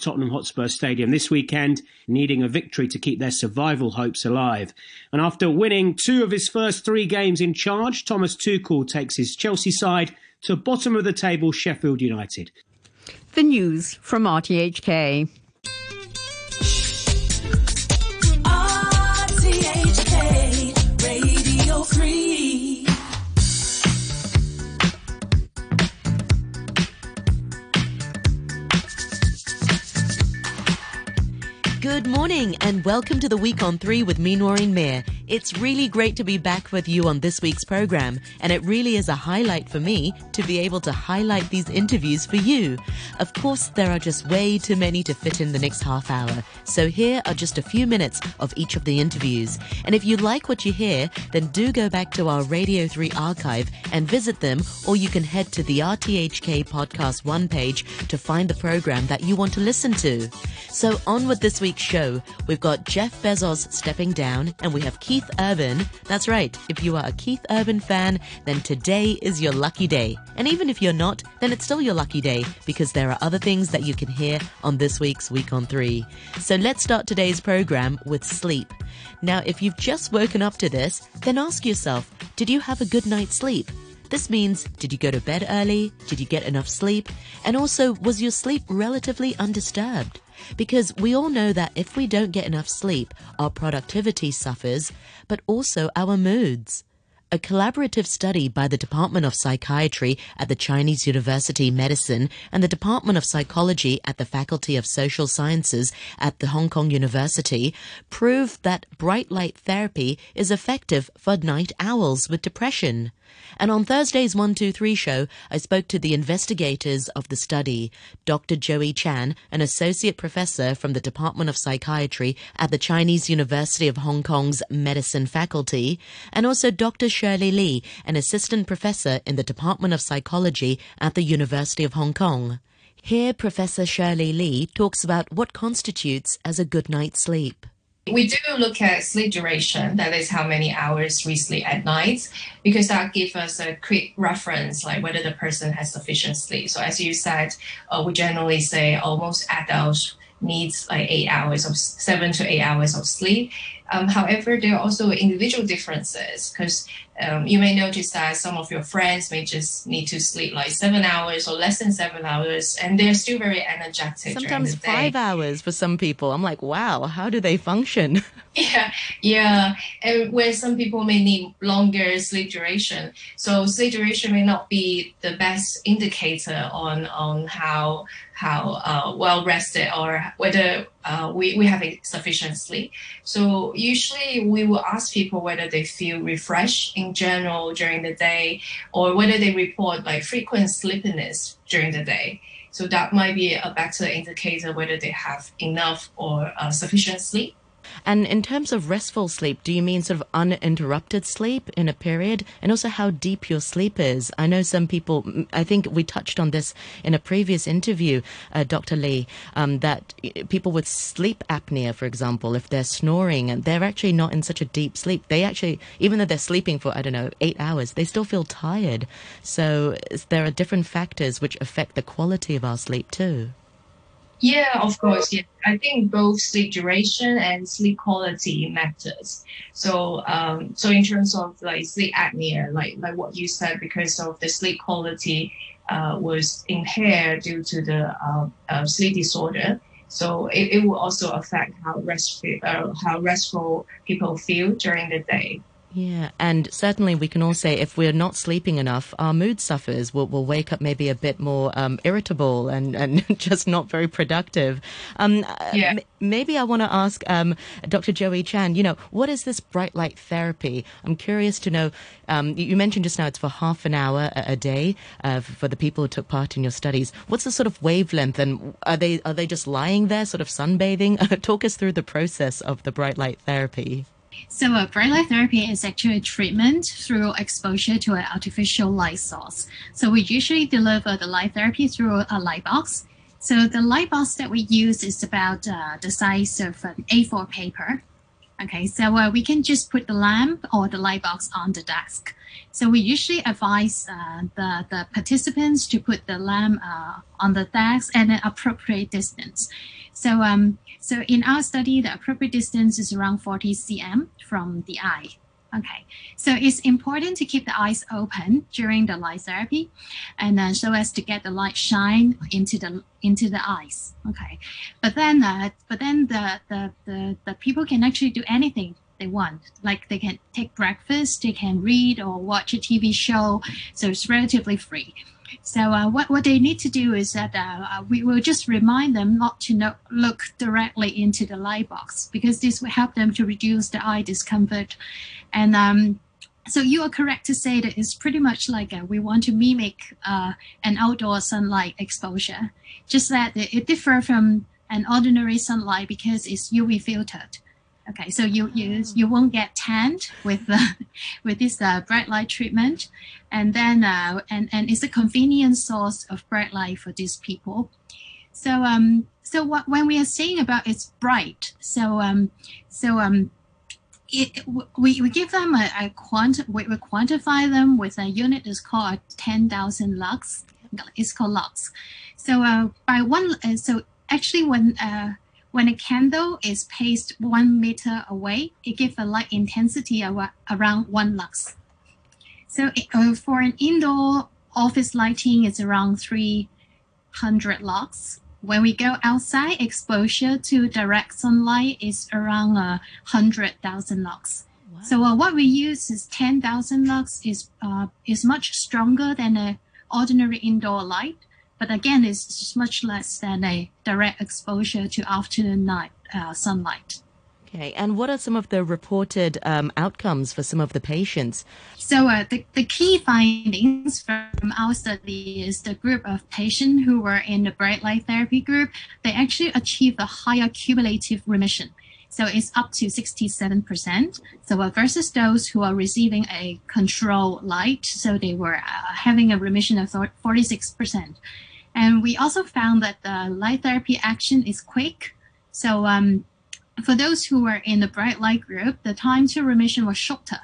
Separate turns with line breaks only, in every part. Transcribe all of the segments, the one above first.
Tottenham Hotspur Stadium this weekend, needing a victory to keep their survival hopes alive. And after winning two of his first three games in charge, Thomas Tuchel takes his Chelsea side to bottom of the table Sheffield United.
The news from RTHK.
Good morning and welcome to the week on three with me, Noreen Mir. It's really great to be back with you on this week's program, and it really is a highlight for me to be able to highlight these interviews for you. Of course, there are just way too many to fit in the next half hour, so here are just a few minutes of each of the interviews. And if you like what you hear, then do go back to our Radio 3 archive and visit them, or you can head to the RTHK Podcast 1 page to find the program that you want to listen to. So on with this week's show. We've got Jeff Bezos stepping down, and we have Keith Urban. That's right. If you are a Keith Urban fan, then today is your lucky day. And even if you're not, then it's still your lucky day because there are other things that you can hear on this week's Week on 3. So let's start today's program with sleep. Now, if you've just woken up to this, then ask yourself, did you have a good night's sleep? This means, did you go to bed early? Did you get enough sleep? And also, was your sleep relatively undisturbed? Because we all know that if we don't get enough sleep, our productivity suffers, but also our moods. A collaborative study by the Department of Psychiatry at the Chinese University Medicine and the Department of Psychology at the Faculty of Social Sciences at the Hong Kong University proved that bright light therapy is effective for night owls with depression. And on Thursday's 123 show, I spoke to the investigators of the study, Dr. Joey Chan, an associate professor from the Department of Psychiatry at the Chinese University of Hong Kong's medicine faculty, and also Dr. Shirley Lee, an assistant professor in the Department of Psychology at the University of Hong Kong. Here, Professor Shirley Lee talks about what constitutes as a good night's sleep.
We do look at sleep duration, that is how many hours we sleep at night, because that gives us a quick reference, like whether the person has sufficient sleep. So as you said, uh, we generally say almost adults needs like eight hours of seven to eight hours of sleep. Um, however, there are also individual differences because um, you may notice that some of your friends may just need to sleep like seven hours or less than seven hours, and they're still very energetic.
Sometimes five hours for some people. I'm like, wow, how do they function?
Yeah, yeah. And where some people may need longer sleep duration. So sleep duration may not be the best indicator on on how how uh, well rested or whether uh, we, we have sufficient sleep. So usually we will ask people whether they feel refreshed in general during the day or whether they report like frequent sleepiness during the day. So that might be a better indicator whether they have enough or uh, sufficient sleep.
And in terms of restful sleep, do you mean sort of uninterrupted sleep in a period? And also how deep your sleep is? I know some people, I think we touched on this in a previous interview, uh, Dr. Lee, um, that people with sleep apnea, for example, if they're snoring and they're actually not in such a deep sleep, they actually, even though they're sleeping for, I don't know, eight hours, they still feel tired. So there are different factors which affect the quality of our sleep too.
Yeah, of course. Yeah, I think both sleep duration and sleep quality matters. So, um, so in terms of like sleep apnea, like like what you said, because of the sleep quality uh, was impaired due to the uh, uh, sleep disorder. So it, it will also affect how restful uh, how restful people feel during the day.
Yeah, and certainly we can all say if we're not sleeping enough, our mood suffers. We'll, we'll wake up maybe a bit more um, irritable and, and just not very productive. Um, uh, yeah. M- maybe I want to ask um, Dr. Joey Chan, you know, what is this bright light therapy? I'm curious to know. Um, you mentioned just now it's for half an hour a, a day uh, for the people who took part in your studies. What's the sort of wavelength, and are they are they just lying there, sort of sunbathing? Talk us through the process of the bright light therapy.
So a bright light therapy is actually a treatment through exposure to an artificial light source. So we usually deliver the light therapy through a light box. So the light box that we use is about uh, the size of an A4 paper. Okay, so uh, we can just put the lamp or the light box on the desk. So we usually advise uh, the, the participants to put the lamp uh, on the desk at an appropriate distance. So, um, so in our study, the appropriate distance is around 40 cm from the eye. Okay, so it's important to keep the eyes open during the light therapy, and then so as to get the light shine into the into the eyes. Okay, but then uh, but then the, the the the people can actually do anything they want. Like they can take breakfast, they can read or watch a TV show. So it's relatively free. So uh, what, what they need to do is that uh, uh, we will just remind them not to no, look directly into the light box because this will help them to reduce the eye discomfort. And um, so you are correct to say that it's pretty much like uh, we want to mimic uh, an outdoor sunlight exposure, just that it differs from an ordinary sunlight because it's UV filtered. Okay, so you you you won't get tanned with uh, with this uh, bright light treatment, and then uh, and and it's a convenient source of bright light for these people. So um so what when we are saying about it's bright, so um so um. It, we, we give them a, a quant we, we quantify them with a unit is called 10,000 lux. It's called lux. So uh, by one uh, so actually when uh, when a candle is placed one meter away, it gives a light intensity around one lux. So uh, for an indoor office lighting, it's around 300 lux. When we go outside, exposure to direct sunlight is around uh, 100,000 lux. Wow. So uh, what we use is 10,000 lux is uh, is much stronger than an ordinary indoor light but again, it's much less than a direct exposure to afternoon night uh, sunlight.
Okay, and what are some of the reported um, outcomes for some of the patients?
So, uh, the, the key findings from our study is the group of patients who were in the bright light therapy group, they actually achieved a higher cumulative remission. So it's up to 67%. So uh, versus those who are receiving a control light, so they were uh, having a remission of 46%. And we also found that the light therapy action is quick. So um, for those who were in the bright light group, the time to remission was shorter.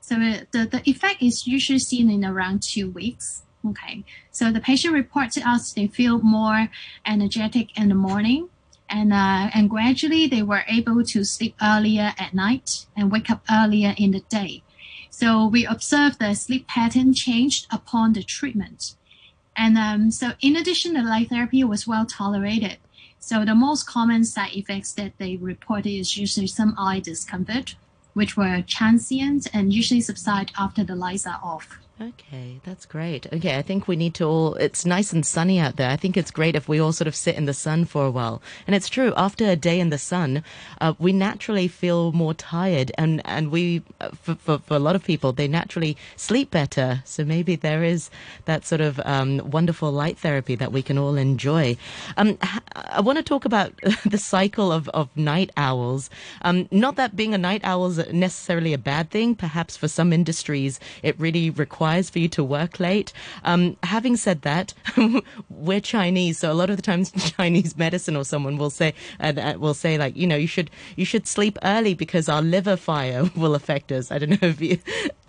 So the, the effect is usually seen in around two weeks. Okay. So the patient reports to us they feel more energetic in the morning and uh, and gradually they were able to sleep earlier at night and wake up earlier in the day. So we observed the sleep pattern changed upon the treatment. And um, so, in addition, the light therapy was well tolerated. So, the most common side effects that they reported is usually some eye discomfort, which were transient and usually subside after the lights are off.
Okay, that's great. Okay, I think we need to all, it's nice and sunny out there. I think it's great if we all sort of sit in the sun for a while. And it's true, after a day in the sun, uh, we naturally feel more tired. And, and we, uh, for, for, for, a lot of people, they naturally sleep better. So maybe there is that sort of um, wonderful light therapy that we can all enjoy. Um, I want to talk about the cycle of, of night owls. Um, not that being a night owl is necessarily a bad thing. Perhaps for some industries, it really requires for you to work late. Um, having said that, we're Chinese, so a lot of the times Chinese medicine or someone will say uh, will say like you know you should you should sleep early because our liver fire will affect us. I don't know if you,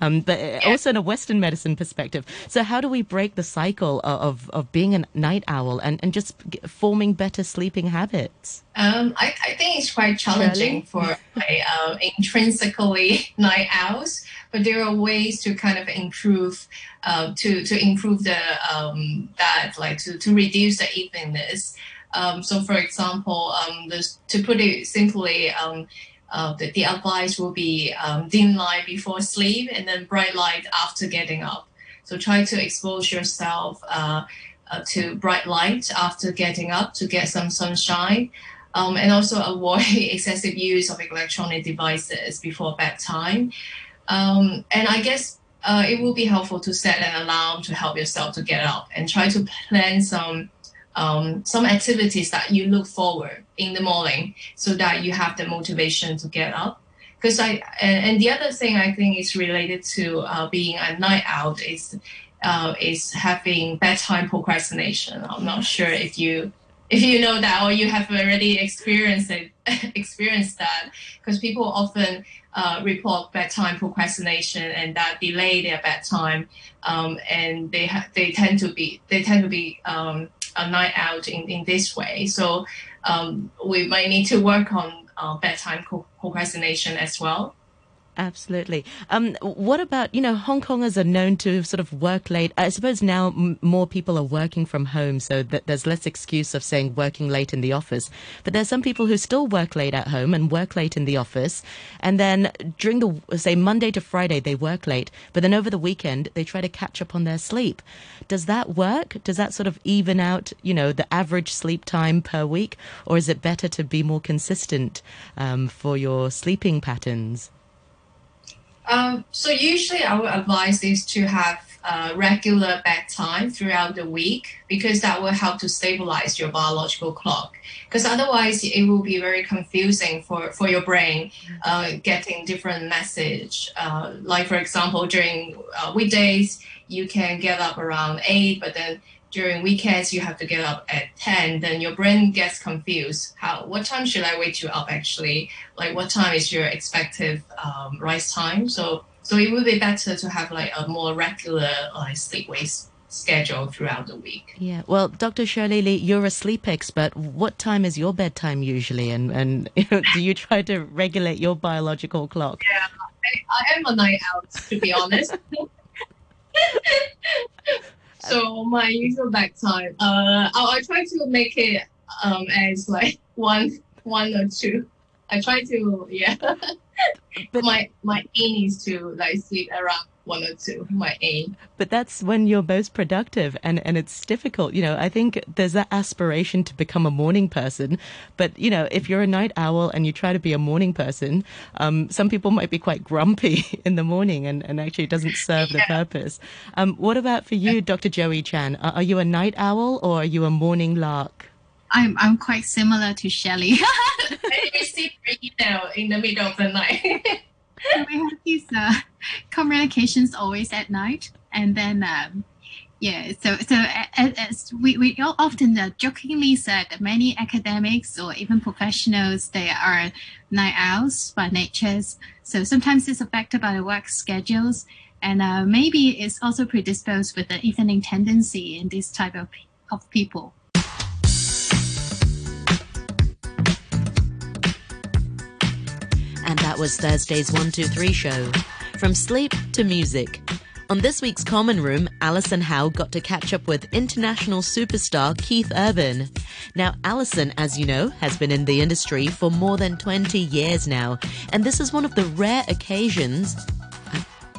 um, but uh, also in a Western medicine perspective. So how do we break the cycle of of being a night owl and and just forming better sleeping habits?
Um, I, I think it's quite challenging for like, uh, intrinsically night owls but there are ways to kind of improve uh, to to improve the um, that like to, to reduce the eveningness. Um, so, for example, um, this, to put it simply, um, uh, the, the advice will be um, dim light before sleep and then bright light after getting up. So, try to expose yourself uh, uh, to bright light after getting up to get some sunshine. Um, and also avoid excessive use of electronic devices before bedtime. Um, and I guess uh, it will be helpful to set an alarm to help yourself to get up and try to plan some um, some activities that you look forward in the morning so that you have the motivation to get up. Because I and, the other thing I think is related to uh, being a night out is uh, is having bedtime procrastination. I'm not sure if you if you know that or you have already experienced it, experienced that, because people often uh, report bedtime procrastination and that delay their bedtime, um, and they ha- they tend to be they tend to be um, a night out in, in this way. So um, we might need to work on uh, bedtime procrastination as well.
Absolutely. Um, what about, you know, Hong Kongers are known to sort of work late. I suppose now m- more people are working from home, so that there's less excuse of saying working late in the office. But there's some people who still work late at home and work late in the office. And then during the, say, Monday to Friday, they work late. But then over the weekend, they try to catch up on their sleep. Does that work? Does that sort of even out, you know, the average sleep time per week? Or is it better to be more consistent um, for your sleeping patterns?
Um, so usually I would advise is to have uh, regular bedtime throughout the week because that will help to stabilize your biological clock. Because otherwise, it will be very confusing for, for your brain uh, getting different message. Uh, like for example, during uh, weekdays, you can get up around eight, but then during weekends you have to get up at 10 then your brain gets confused. How what time should i wake you up actually? Like what time is your expected um, rise time? So so it would be better to have like a more regular like sleep wake schedule throughout the week.
Yeah. Well dr shirley lee you're a sleep expert. What time is your bedtime usually? And and do you try to regulate your biological clock?
Yeah i, I am a night out to be honest so my usual bedtime, uh, I, I try to make it um as like one one or two. I try to yeah. but my my aim is to like sleep around one or two. My aim.
But that's when you're most productive, and and it's difficult. You know, I think there's that aspiration to become a morning person, but you know, if you're a night owl and you try to be a morning person, um, some people might be quite grumpy in the morning, and and actually doesn't serve yeah. the purpose. Um, what about for you, Dr. Joey Chan? Are, are you a night owl or are you a morning lark?
I'm I'm quite similar to Shelley.
I receive email in the middle of the night.
so we have these uh, communications always at night, and then um, yeah, so so as, as we we often uh, jokingly said that many academics or even professionals they are night owls by nature. So sometimes it's affected by the work schedules, and uh, maybe it's also predisposed with the evening tendency in this type of of people.
That was Thursday's 123 show. From sleep to music. On this week's Common Room, Alison Howe got to catch up with international superstar Keith Urban. Now, Alison, as you know, has been in the industry for more than 20 years now, and this is one of the rare occasions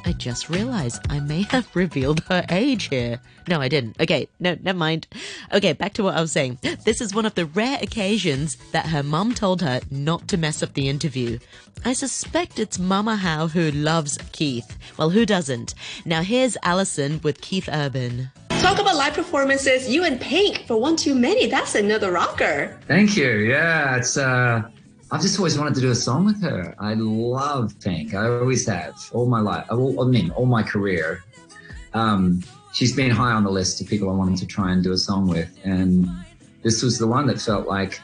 I just realized I may have revealed her age here. No, I didn't. Okay, no, never mind. Okay, back to what I was saying. This is one of the rare occasions that her mum told her not to mess up the interview. I suspect it's Mama Howe who loves Keith. Well, who doesn't? Now here's Alison with Keith Urban.
Talk about live performances. You and Pink for One Too Many. That's another rocker.
Thank you. Yeah, it's uh I've just always wanted to do a song with her. I love Pink. I always have all my life. I mean, all my career. Um, she's been high on the list of people I wanted to try and do a song with, and this was the one that felt like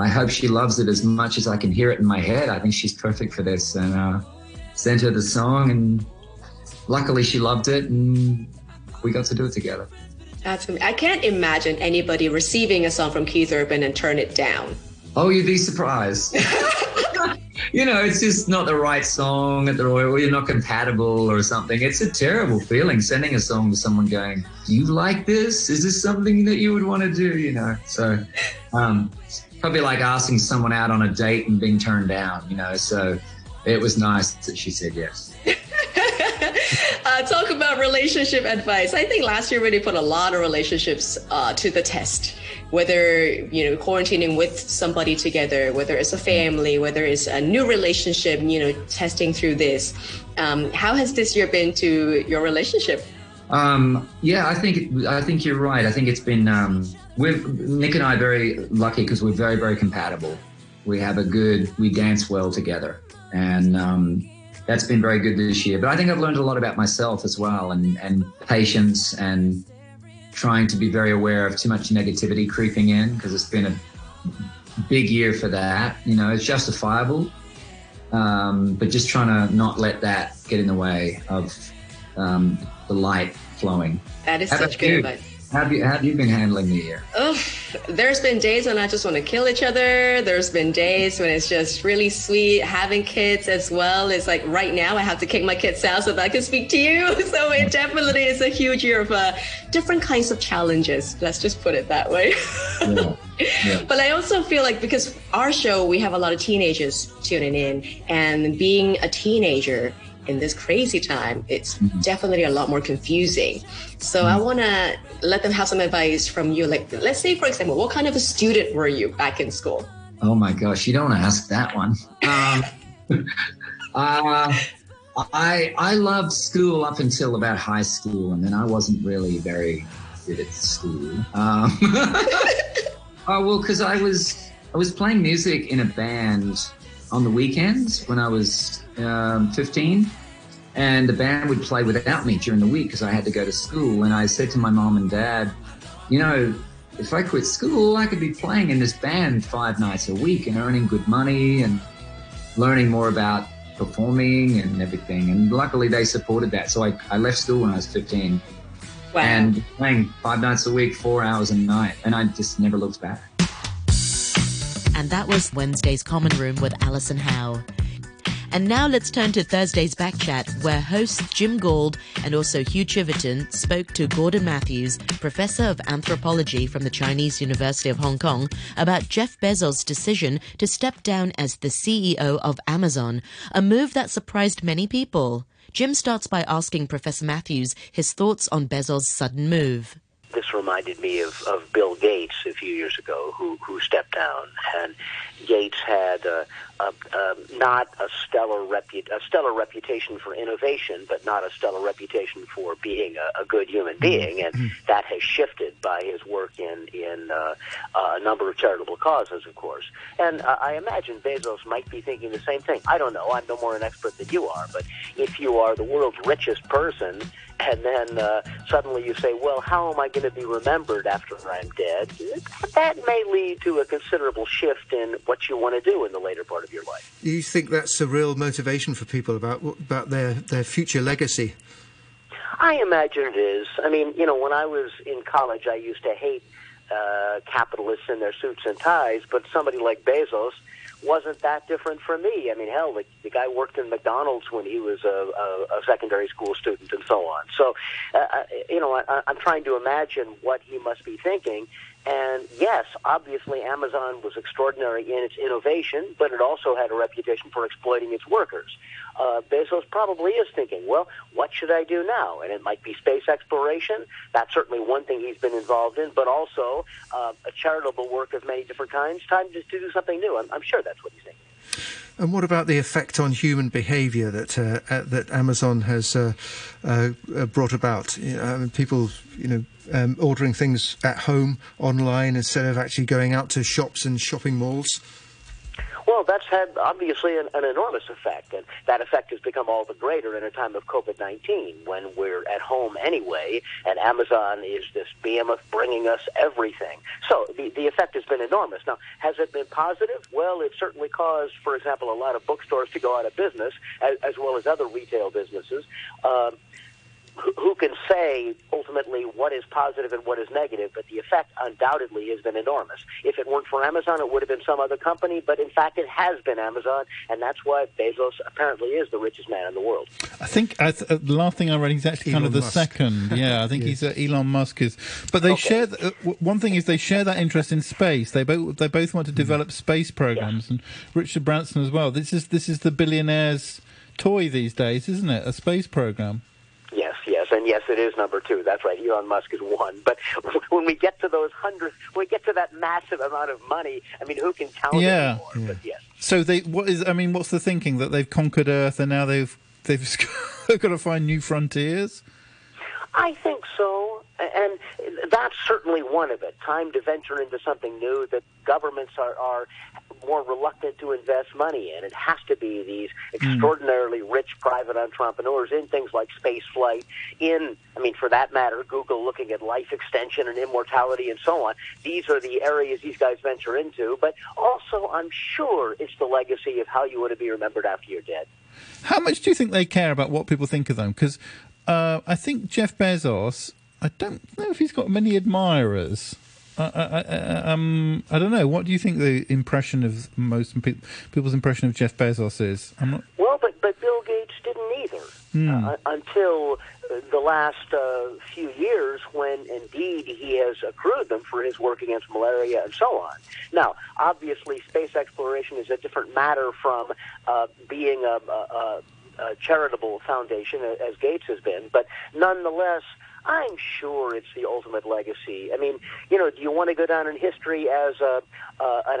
I hope she loves it as much as I can hear it in my head. I think she's perfect for this, and uh, sent her the song, and luckily she loved it, and we got to do it together.
That's I can't imagine anybody receiving a song from Keith Urban and turn it down.
Oh, you'd be surprised. you know, it's just not the right song at the Royal, or you're not compatible or something. It's a terrible feeling sending a song to someone going, Do you like this? Is this something that you would want to do? You know, so um, probably like asking someone out on a date and being turned down, you know, so it was nice that she said yes.
uh, talk about relationship advice. I think last year really put a lot of relationships uh, to the test whether you know quarantining with somebody together whether it's a family whether it's a new relationship you know testing through this. Um, how has this year been to your relationship?
Um, yeah i think i think you're right. I think it's been um, we're nick and i are very lucky because we're very very compatible. We have a good we dance well together. And um, that's been very good this year. But i think i've learned a lot about myself as well and and patience and trying to be very aware of too much negativity creeping in because it's been a big year for that. You know, it's justifiable, um, but just trying to not let that get in the way of um, the light flowing.
That is
How
such good advice.
How have you, how have you been handling the year?
Oh, there's been days when I just want to kill each other. There's been days when it's just really sweet. Having kids as well is like right now I have to kick my kids out so that I can speak to you. So it definitely is a huge year of uh, different kinds of challenges. Let's just put it that way.
Yeah. Yeah.
But I also feel like because our show, we have a lot of teenagers tuning in, and being a teenager in this crazy time, it's definitely a lot more confusing. So I want to let them have some advice from you. Like, let's say, for example, what kind of a student were you back in school?
Oh my gosh, you don't want to ask that one. Um, uh, I I loved school up until about high school, and then I wasn't really very good at school. Um, oh well, because I was I was playing music in a band on the weekends when I was um, 15, and the band would play without me during the week because I had to go to school. And I said to my mom and dad, you know, if I quit school, I could be playing in this band five nights a week and earning good money and learning more about performing and everything. And luckily, they supported that. So I, I left school when I was 15
Wow.
and playing five nights a week, four hours a night. And I just never looked back.
And that was Wednesday's Common Room with Alison Howe. And now let's turn to Thursday's Back Chat, where hosts Jim Gould and also Hugh Chiverton spoke to Gordon Matthews, Professor of Anthropology from the Chinese University of Hong Kong, about Jeff Bezos' decision to step down as the CEO of Amazon, a move that surprised many people. Jim starts by asking Professor Matthews his thoughts on Bezos' sudden move.
This reminded me of, of Bill Gates a few years ago, who who stepped down, and Gates had a, not a stellar repu- a stellar reputation for innovation, but not a stellar reputation for being a, a good human being, and that has shifted by his work in in uh, a number of charitable causes, of course. And uh, I imagine Bezos might be thinking the same thing. I don't know. I'm no more an expert than you are, but if you are the world's richest person and then uh, suddenly you say, well, how am I going to be remembered after I'm dead? That may lead to a considerable shift in what you want to do in the later part of your life.
Do you think that's a real motivation for people about about their, their future legacy?
I imagine it is. I mean, you know, when I was in college, I used to hate uh, capitalists in their suits and ties, but somebody like Bezos wasn't that different from me. I mean, hell, the, the guy worked in McDonald's when he was a, a, a secondary school student and so on. So, uh, you know, I, I'm trying to imagine what he must be thinking. And yes, obviously, Amazon was extraordinary in its innovation, but it also had a reputation for exploiting its workers. Uh, Bezos probably is thinking, well, what should I do now? And it might be space exploration. That's certainly one thing he's been involved in, but also uh, a charitable work of many different kinds. Time to, to do something new. I'm, I'm sure that's what he's thinking.
And what about the effect on human behaviour that uh, uh, that Amazon has uh, uh, brought about? You know, I mean, people, you know, um, ordering things at home online instead of actually going out to shops and shopping malls.
Well, that's had obviously an, an enormous effect, and that effect has become all the greater in a time of COVID 19 when we're at home anyway, and Amazon is this behemoth bringing us everything. So the, the effect has been enormous. Now, has it been positive? Well, it certainly caused, for example, a lot of bookstores to go out of business, as, as well as other retail businesses. Um, who who can say ultimately what is positive and what is negative, but the effect undoubtedly has been enormous. If it weren't for Amazon, it would have been some other company, but in fact, it has been Amazon, and that's why Bezos apparently is the richest man in the world.
I think I th- uh, the last thing I read, he's actually kind of the
Musk.
second. Yeah, I think he's uh, Elon Musk is. But they share. th- Uh, w- one thing is they share that interest in space. They both they both want to develop space programs, and Richard Branson as well. This is this is the billionaire's toy these days, isn't it? A space program.
And yes, it is number two. That's right. Elon Musk is one. But when we get to those hundreds, when we get to that massive amount of money, I mean, who can count
Yeah.
anymore? But yes.
So they what is? I mean, what's the thinking that they've conquered Earth and now they've they've got to find new frontiers?
I think so, and that's certainly one of it. Time to venture into something new. That governments are, are more reluctant to invest money in. It has to be these extraordinarily rich private entrepreneurs in things like space flight, in, I mean, for that matter, Google looking at life extension and immortality and so on. These are the areas these guys venture into, but also I'm sure it's the legacy of how you want to be remembered after you're dead.
How much do you think they care about what people think of them? Because uh, I think Jeff Bezos, I don't know if he's got many admirers. I, I, um, I don't know. What do you think the impression of most pe- people's impression of Jeff Bezos is? Not.
Well, but but Bill Gates didn't either
Hmm.
uh, until uh, the last uh, few years, when indeed he has accrued them for his work against malaria and so on. Now, obviously, space exploration is a different matter from uh, being a, a, a charitable foundation, as Gates has been, but nonetheless. I'm sure it's the ultimate legacy. I mean, you know, do you want to go down in history as a, uh, an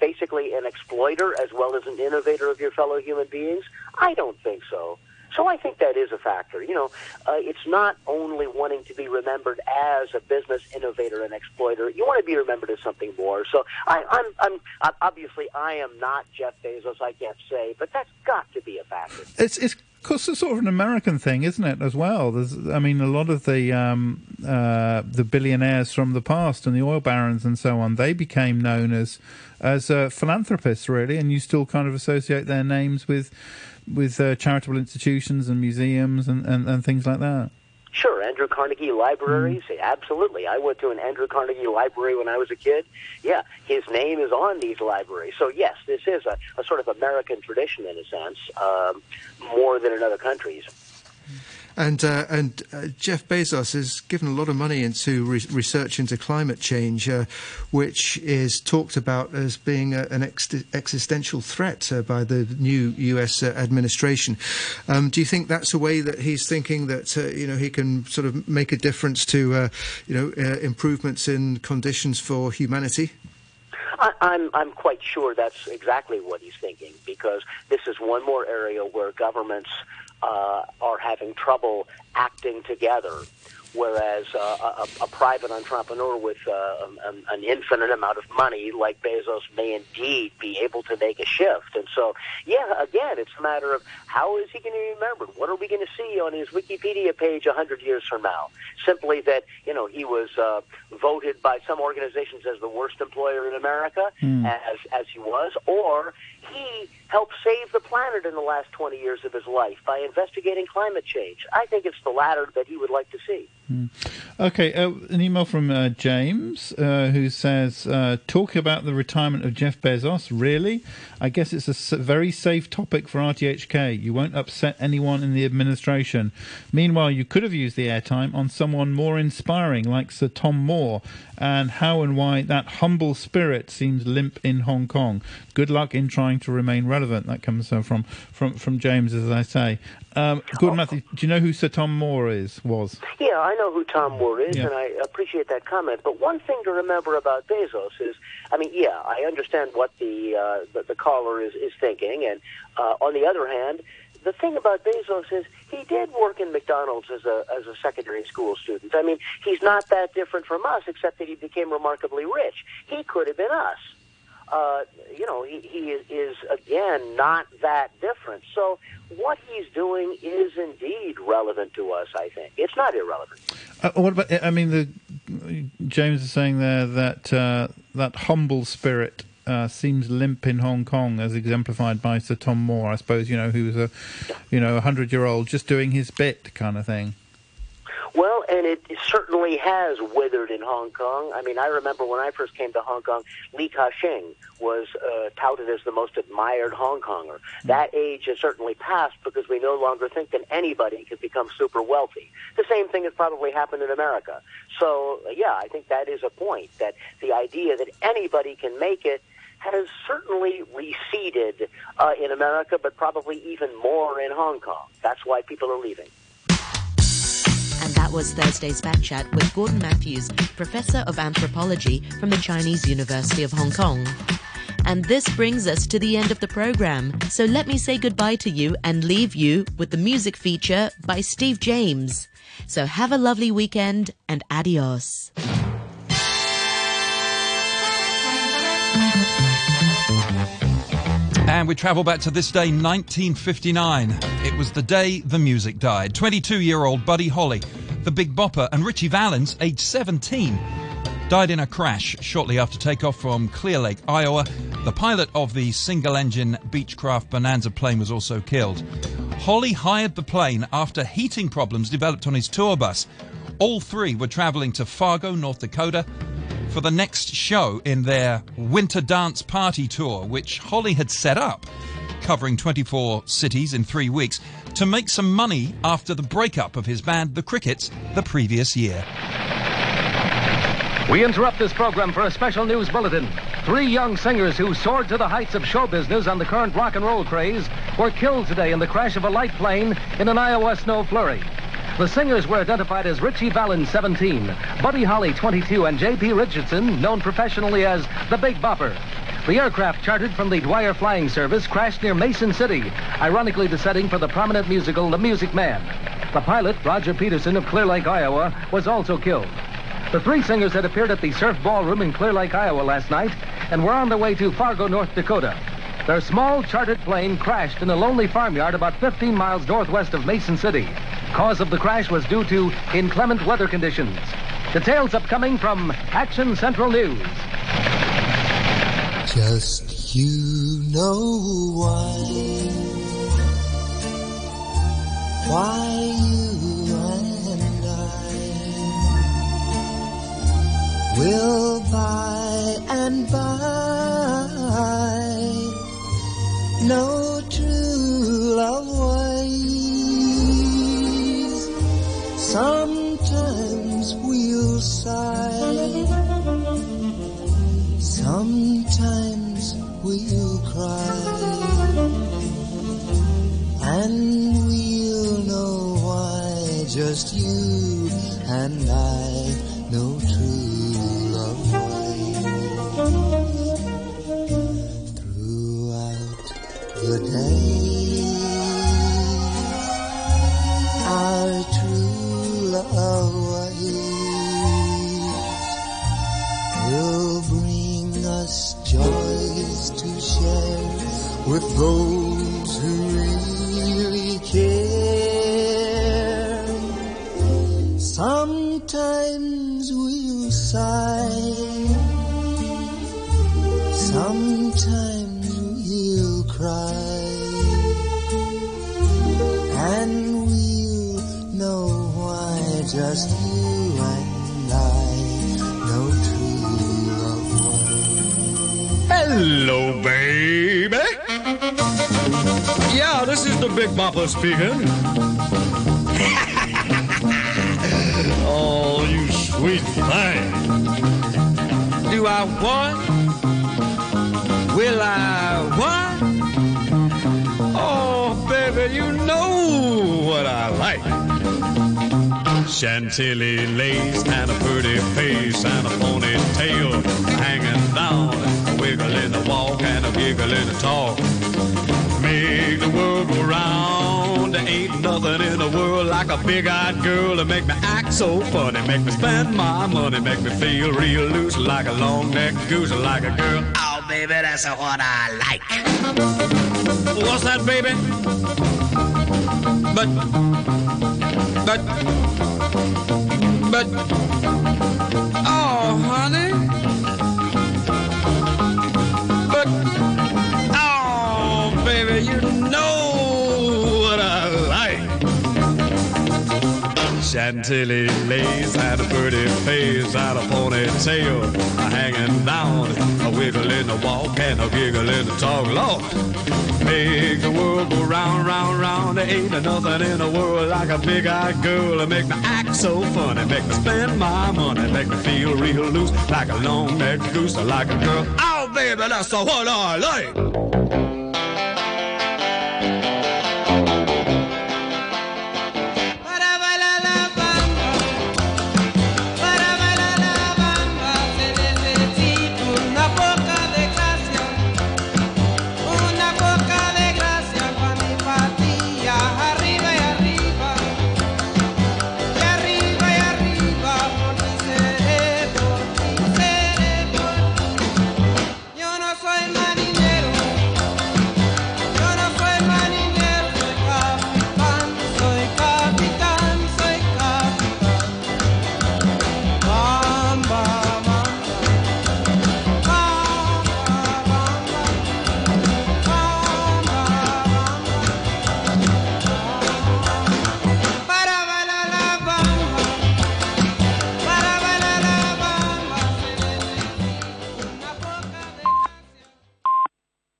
basically an exploiter as well as an innovator of your fellow human beings? I don't think so. So I think that is a factor. You know, uh, it's not only wanting to be remembered as a business innovator and exploiter. You want to be remembered as something more. So I, I'm, I'm I- obviously I am not Jeff Bezos. I can't say, but that's got to be a factor.
It's it's cause it's sort of an American thing, isn't it? As well. There's, I mean, a lot of the um, uh, the billionaires from the past and the oil barons and so on, they became known as as uh, philanthropists, really, and you still kind of associate their names with with uh, charitable institutions and museums and, and, and things like that.
Sure, Andrew Carnegie libraries. Absolutely. I went to an Andrew Carnegie library when I was a kid. Yeah, his name is on these libraries. So, yes, this is a, a sort of American tradition in a sense, um, more than in other countries.
And uh, and uh, Jeff Bezos has given a lot of money into re- research into climate change, uh, which is talked about as being a, an ex- existential threat uh, by the new U.S. Uh, administration. Um, do you think that's a way that he's thinking that uh, you know he can sort of make a difference to you know improvements in conditions for humanity?
I, I'm I'm quite sure that's exactly what he's thinking because this is one more area where governments uh, are having trouble acting together. Whereas uh, a, a private entrepreneur with uh, an, an infinite amount of money, like Bezos, may indeed be able to make a shift. And so, yeah, again, it's a matter of how is he going to be remembered? What are we going to see on his Wikipedia page a hundred years from now? Simply that you know he was uh, voted by some organizations as the worst employer in America, as as he was, or he helped save the planet in the last 20 years of his life by investigating climate change. I think it's the latter that he would like to see.
Okay, uh, an email from uh, James uh, who says, uh, "Talk about the retirement of Jeff Bezos. Really? I guess it's a very safe topic for RTHK. You won't upset anyone in the administration. Meanwhile, you could have used the airtime on someone more inspiring, like Sir Tom Moore, and how and why that humble spirit seems limp in Hong Kong. Good luck in trying to remain relevant." That comes from from from James, as I say. Um, Gordon Matthew, do you know who Sir Tom Moore is? Was
Yeah, I know who Tom Moore is,
Yeah.
and I appreciate that comment. But one thing to remember about Bezos is, I mean, yeah, I understand what the uh, the, the caller is is thinking, and uh, on the other hand, the thing about Bezos is he did work in McDonald's as a as a secondary school student. I mean, he's not that different from us, except that he became remarkably rich. He could have been us. Uh, you know, he, he is, again not that different. So what he's doing is indeed relevant to us. I think it's not irrelevant.
Uh, what about? I mean, the James is saying there that uh, that humble spirit uh, seems limp in Hong Kong, as exemplified by Sir Tom Moore. I suppose you know who was a you know a hundred year old just doing his bit kind of thing.
Well, and it certainly has withered in Hong Kong. I mean, I remember when I first came to Hong Kong, Li Ka-shing was uh, touted as the most admired Hong Konger. That age has certainly passed because we no longer think that anybody can become super wealthy. The same thing has probably happened in America. So, yeah, I think that is a point, that the idea that anybody can make it has certainly receded uh, in America, but probably even more in Hong Kong. That's why people are leaving.
And that was Thursday's Back Chat with Gordon Matthews, Professor of Anthropology from the Chinese University of Hong Kong. And this brings us to the end of the program. So let me say goodbye to you and leave you with the music feature by Steve James. So have a lovely weekend and adios.
And we travel back to this day, 1959. It was the day the music died. 22 year old Buddy Holly, the Big Bopper, and Ritchie Valens, aged 17, died in a crash shortly after takeoff from Clear Lake, Iowa. The pilot of the single engine Beechcraft Bonanza plane was also killed. Holly hired the plane after heating problems developed on his tour bus. All three were traveling to Fargo, North Dakota for the next show in their Winter Dance Party Tour, which Holly had set up, covering 24 cities in three weeks, to make some money after the breakup of his band, The Crickets, the previous year.
We interrupt this program for a special news bulletin. Three young singers who soared to the heights of show business on the current rock and roll craze were killed today in the crash of a light plane in an Iowa snow flurry. The singers were identified as Ritchie Valens, 17, Buddy Holly, 22, and J.P. Richardson, known professionally as the Big Bopper. The aircraft chartered from the Dwyer Flying Service crashed near Mason City, ironically the setting for the prominent musical The Music Man. The pilot, Roger Peterson of Clear Lake, Iowa, was also killed. The three singers had appeared at the Surf Ballroom in Clear Lake, Iowa last night and were on their way to Fargo, North Dakota. Their small chartered plane crashed in a lonely farmyard about 15 miles northwest of Mason City. Cause of the crash was due to inclement weather conditions. Details upcoming from Action Central News.
Just you know why. Why you and I will by and by no Sometimes we'll cry. And we'll know why just you and I know true love
Hello, baby. Yeah, this is the Big Bopper speaking. oh, you sweet thing. Do I what? What? Oh, baby, you know what I like. Chantilly lace and a pretty face and a ponytail hanging down, a wiggle in the walk and a giggle in the talk. Make the world go round. Ain't nothing in the world like a big-eyed girl to make me act so funny, make me spend my money, make me feel real loose like a long-necked goose, like a girl. Baby, that's what I like. What's that, baby? But, but, but, Chantilly lace had a pretty face, had a ponytail a hanging down, a wiggle in the walk and a giggle in the talk. Lord, make the world go round, round, round. There ain't nothing in the world like a big-eyed girl to make me act so funny, make me spend my money, make me feel real loose like a long-necked goose, like a girl. Oh, baby, that's what I like.